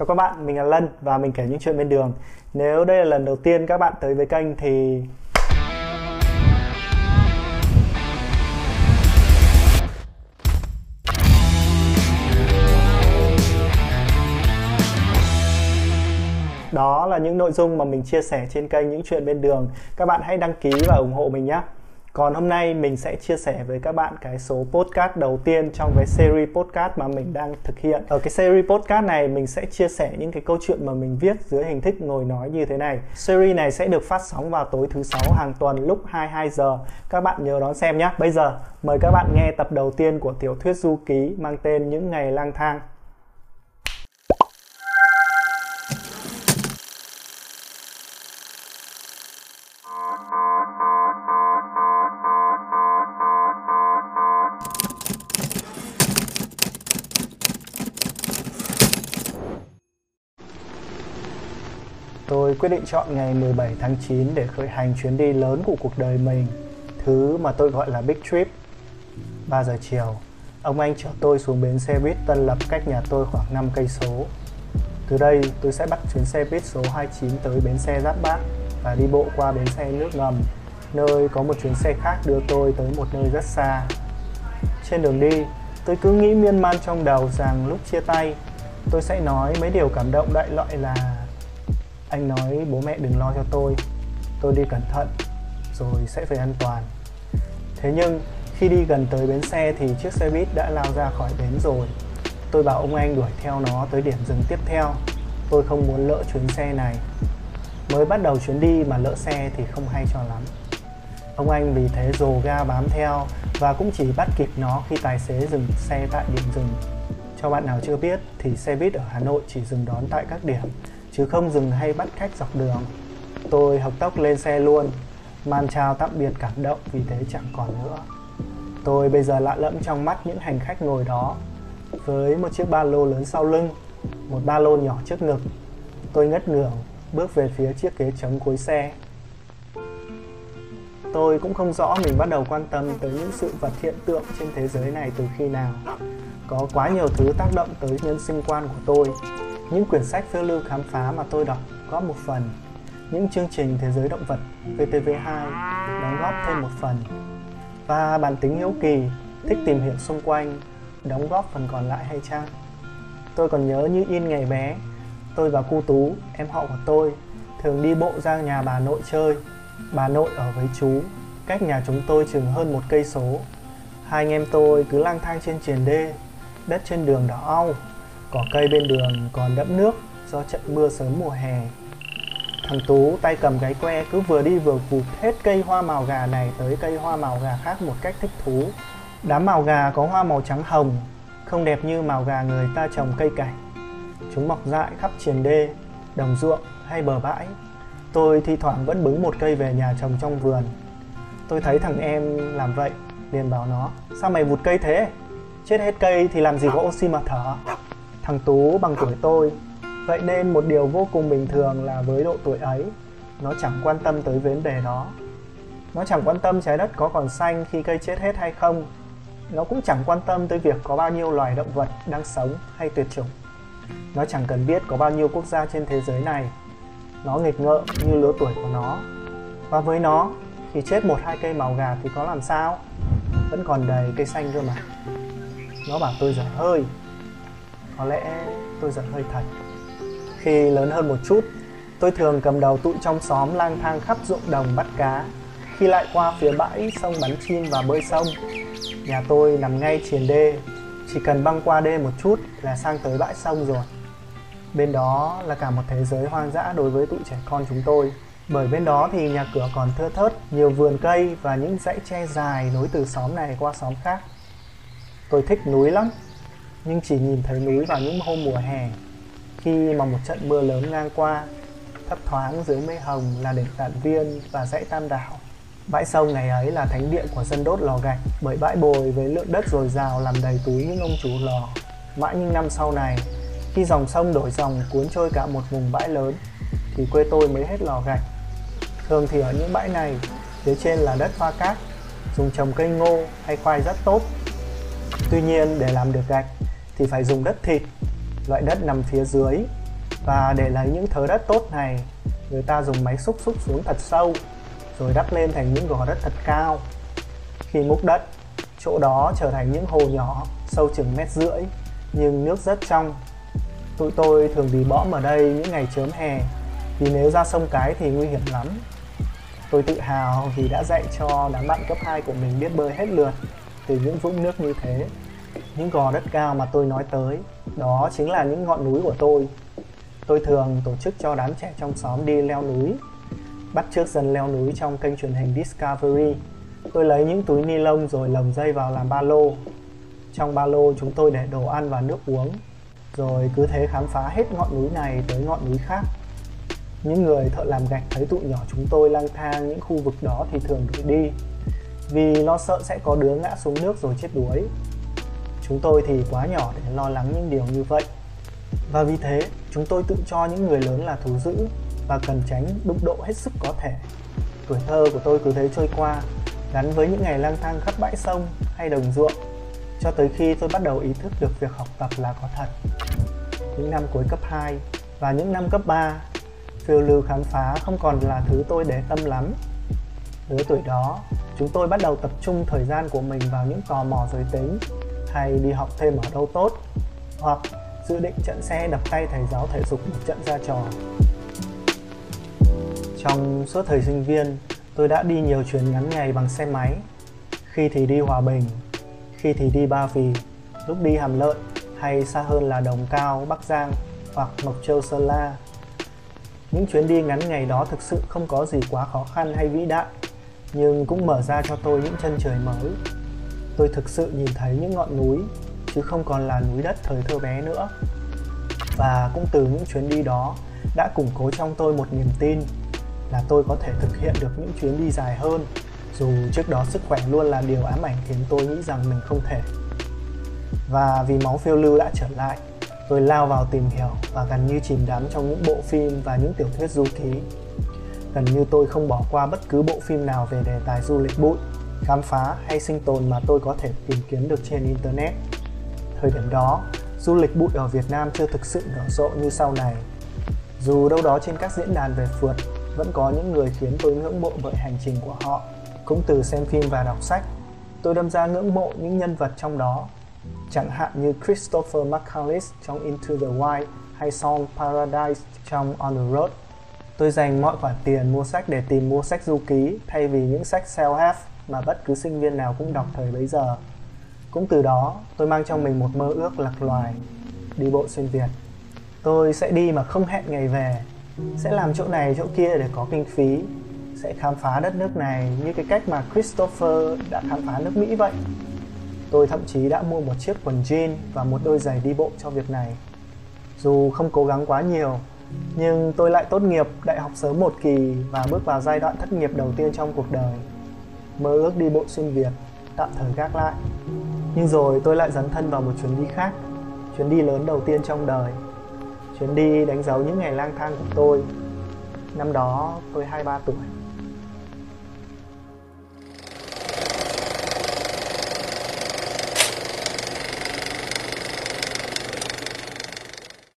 Chào các bạn, mình là Lân và mình kể những chuyện bên đường. Nếu đây là lần đầu tiên các bạn tới với kênh thì Đó là những nội dung mà mình chia sẻ trên kênh những chuyện bên đường. Các bạn hãy đăng ký và ủng hộ mình nhé. Còn hôm nay mình sẽ chia sẻ với các bạn cái số podcast đầu tiên trong cái series podcast mà mình đang thực hiện. Ở cái series podcast này, mình sẽ chia sẻ những cái câu chuyện mà mình viết dưới hình thức ngồi nói như thế này. Series này sẽ được phát sóng vào tối thứ sáu hàng tuần lúc 22 giờ. Các bạn nhớ đón xem nhé. Bây giờ, mời các bạn nghe tập đầu tiên của tiểu thuyết du ký mang tên Những ngày lang thang. Quyết định chọn ngày 17 tháng 9 để khởi hành chuyến đi lớn của cuộc đời mình, thứ mà tôi gọi là Big Trip. 3 giờ chiều, ông anh chở tôi xuống bến xe buýt Tân Lập cách nhà tôi khoảng 5 cây số. Từ đây, tôi sẽ bắt chuyến xe buýt số 29 tới bến xe Giáp Bát và đi bộ qua bến xe nước ngầm, nơi có một chuyến xe khác đưa tôi tới một nơi rất xa. Trên đường đi, tôi cứ nghĩ miên man trong đầu rằng lúc chia tay, tôi sẽ nói mấy điều cảm động đại loại là anh nói bố mẹ đừng lo cho tôi. Tôi đi cẩn thận, Rồi sẽ về an toàn. Thế nhưng, khi đi gần tới bến xe Thì chiếc xe buýt đã lao ra khỏi bến rồi. Tôi bảo ông anh đuổi theo nó tới điểm dừng tiếp theo. Tôi không muốn lỡ chuyến xe này. Mới bắt đầu chuyến đi mà lỡ xe thì không hay cho lắm. Ông anh vì thế dồ ga bám theo Và cũng chỉ bắt kịp nó khi tài xế dừng xe tại điểm dừng. Cho bạn nào chưa biết thì xe buýt ở Hà Nội chỉ dừng đón tại các điểm chứ không dừng hay bắt khách dọc đường. Tôi học tốc lên xe luôn, màn chào tạm biệt cảm động vì thế chẳng còn nữa. Tôi bây giờ lạ lẫm trong mắt những hành khách ngồi đó, với một chiếc ba lô lớn sau lưng, một ba lô nhỏ trước ngực. Tôi ngất ngưởng bước về phía chiếc ghế trống cuối xe. Tôi cũng không rõ mình bắt đầu quan tâm tới những sự vật hiện tượng trên thế giới này từ khi nào. Có quá nhiều thứ tác động tới nhân sinh quan của tôi những quyển sách phiêu lưu khám phá mà tôi đọc góp một phần. Những chương trình thế giới động vật VTV2 đóng góp thêm một phần. Và bản tính hiếu kỳ, thích tìm hiểu xung quanh, đóng góp phần còn lại hay chăng? Tôi còn nhớ như in ngày bé, tôi và cu tú, em họ của tôi, thường đi bộ ra nhà bà nội chơi. Bà nội ở với chú, cách nhà chúng tôi chừng hơn một cây số. Hai anh em tôi cứ lang thang trên triền đê đất trên đường đỏ au. Cỏ cây bên đường còn đẫm nước do trận mưa sớm mùa hè. Thằng Tú tay cầm cái que cứ vừa đi vừa vụt hết cây hoa màu gà này tới cây hoa màu gà khác một cách thích thú. Đám màu gà có hoa màu trắng hồng, không đẹp như màu gà người ta trồng cây cảnh. Chúng mọc dại khắp triền đê, đồng ruộng hay bờ bãi. Tôi thi thoảng vẫn bứng một cây về nhà trồng trong vườn. Tôi thấy thằng em làm vậy, liền bảo nó, sao mày vụt cây thế? Chết hết cây thì làm gì có oxy mà thở? Thằng Tú bằng tuổi tôi. Vậy nên một điều vô cùng bình thường là với độ tuổi ấy Nó chẳng quan tâm tới vấn đề đó. Nó chẳng quan tâm trái đất có còn xanh khi cây chết hết hay không. Nó cũng chẳng quan tâm tới việc có bao nhiêu loài động vật đang sống hay tuyệt chủng. Nó chẳng cần biết có bao nhiêu quốc gia trên thế giới này. Nó nghịch ngợm như lứa tuổi của nó. Và với nó, khi chết một hai cây màu gà thì có làm sao? Vẫn còn đầy cây xanh cơ mà. Nó bảo tôi dở hơi có lẽ tôi giận hơi thật. Khi lớn hơn một chút, tôi thường cầm đầu tụi trong xóm lang thang khắp ruộng đồng bắt cá. Khi lại qua phía bãi sông bắn chim và bơi sông, nhà tôi nằm ngay triền đê. Chỉ cần băng qua đê một chút là sang tới bãi sông rồi. Bên đó là cả một thế giới hoang dã đối với tụi trẻ con chúng tôi. Bởi bên đó thì nhà cửa còn thưa thớt, nhiều vườn cây và những dãy tre dài nối từ xóm này qua xóm khác. Tôi thích núi lắm nhưng chỉ nhìn thấy núi vào những hôm mùa hè khi mà một trận mưa lớn ngang qua thấp thoáng dưới mây hồng là đỉnh Tản Viên và dãy Tam Đảo. Bãi sông ngày ấy là thánh địa của dân đốt lò gạch bởi bãi bồi với lượng đất dồi dào làm đầy túi những ông chủ lò. Mãi những năm sau này, khi dòng sông đổi dòng cuốn trôi cả một vùng bãi lớn thì quê tôi mới hết lò gạch. Thường thì ở những bãi này, phía trên là đất hoa cát, dùng trồng cây ngô hay khoai rất tốt. Tuy nhiên để làm được gạch thì phải dùng đất thịt loại đất nằm phía dưới Và để lấy những thớ đất tốt này, người ta dùng máy xúc xúc xuống thật sâu, rồi đắp lên thành những gò đất thật cao. Khi múc đất, chỗ đó trở thành những hồ nhỏ, sâu chừng mét rưỡi, nhưng nước rất trong. Tụi tôi thường đi bõm ở đây những ngày chớm hè, vì nếu ra sông cái thì nguy hiểm lắm. Tôi tự hào vì đã dạy cho đám bạn cấp 2 của mình biết bơi hết lượt từ những vũng nước như thế. Những gò đất cao mà tôi nói tới, đó chính là những ngọn núi của tôi. Tôi thường tổ chức cho đám trẻ trong xóm đi leo núi, bắt trước dân leo núi trong kênh truyền hình Discovery. Tôi lấy những túi ni lông rồi lồng dây vào làm ba lô. Trong ba lô chúng tôi để đồ ăn và nước uống, rồi cứ thế khám phá hết ngọn núi này tới ngọn núi khác. Những người thợ làm gạch thấy tụi nhỏ chúng tôi lang thang những khu vực đó thì thường đuổi đi vì lo sợ sẽ có đứa ngã xuống nước rồi chết đuối. Chúng tôi thì quá nhỏ để lo lắng những điều như vậy. Và vì thế, chúng tôi tự cho những người lớn là thú dữ và cần tránh đụng độ hết sức có thể. Tuổi thơ của tôi cứ thế trôi qua, gắn với những ngày lang thang khắp bãi sông hay đồng ruộng, cho tới khi tôi bắt đầu ý thức được việc học tập là có thật. Những năm cuối cấp 2 và những năm cấp 3, phiêu lưu khám phá không còn là thứ tôi để tâm lắm. Lứa tuổi đó, chúng tôi bắt đầu tập trung thời gian của mình vào những tò mò giới tính hay đi học thêm ở đâu tốt, hoặc dự định trận xe đập tay thầy giáo thể dục một trận ra trò. Trong suốt thời sinh viên, tôi đã đi nhiều chuyến ngắn ngày bằng xe máy. Khi thì đi hòa bình, khi thì đi ba vì, lúc đi hàm lợn hay xa hơn là đồng cao, bắc giang hoặc mộc châu, sơn la. Những chuyến đi ngắn ngày đó thực sự không có gì quá khó khăn hay vĩ đại, nhưng cũng mở ra cho tôi những chân trời mới tôi thực sự nhìn thấy những ngọn núi, chứ không còn là núi đất thời thơ bé nữa. Và cũng từ những chuyến đi đó đã củng cố trong tôi một niềm tin là tôi có thể thực hiện được những chuyến đi dài hơn, dù trước đó sức khỏe luôn là điều ám ảnh khiến tôi nghĩ rằng mình không thể. Và vì máu phiêu lưu đã trở lại, tôi lao vào tìm hiểu và gần như chìm đắm trong những bộ phim và những tiểu thuyết du ký. Gần như tôi không bỏ qua bất cứ bộ phim nào về đề tài du lịch bụi khám phá hay sinh tồn mà tôi có thể tìm kiếm được trên internet. Thời điểm đó, du lịch bụi ở việt nam chưa thực sự nở rộ như sau này. Dù đâu đó trên các diễn đàn về phượt, vẫn có những người khiến tôi ngưỡng mộ bởi hành trình của họ. Cũng từ xem phim và đọc sách, tôi đâm ra ngưỡng mộ những nhân vật trong đó. Chẳng hạn như Christopher McCandless trong Into the Wild hay Song Paradise trong On the Road. Tôi dành mọi khoản tiền mua sách để tìm mua sách du ký thay vì những sách self-help mà bất cứ sinh viên nào cũng đọc thời bấy giờ. Cũng từ đó, tôi mang trong mình một mơ ước lạc loài, đi bộ xuyên Việt. Tôi sẽ đi mà không hẹn ngày về, sẽ làm chỗ này chỗ kia để có kinh phí, sẽ khám phá đất nước này như cái cách mà Christopher đã khám phá nước Mỹ vậy. Tôi thậm chí đã mua một chiếc quần jean và một đôi giày đi bộ cho việc này. Dù không cố gắng quá nhiều, nhưng tôi lại tốt nghiệp đại học sớm một kỳ và bước vào giai đoạn thất nghiệp đầu tiên trong cuộc đời. Mơ ước đi bộ xuyên Việt, tạm thời gác lại. Nhưng rồi tôi lại dấn thân vào một chuyến đi khác, chuyến đi lớn đầu tiên trong đời. Chuyến đi đánh dấu những ngày lang thang của tôi. Năm đó tôi 23 tuổi.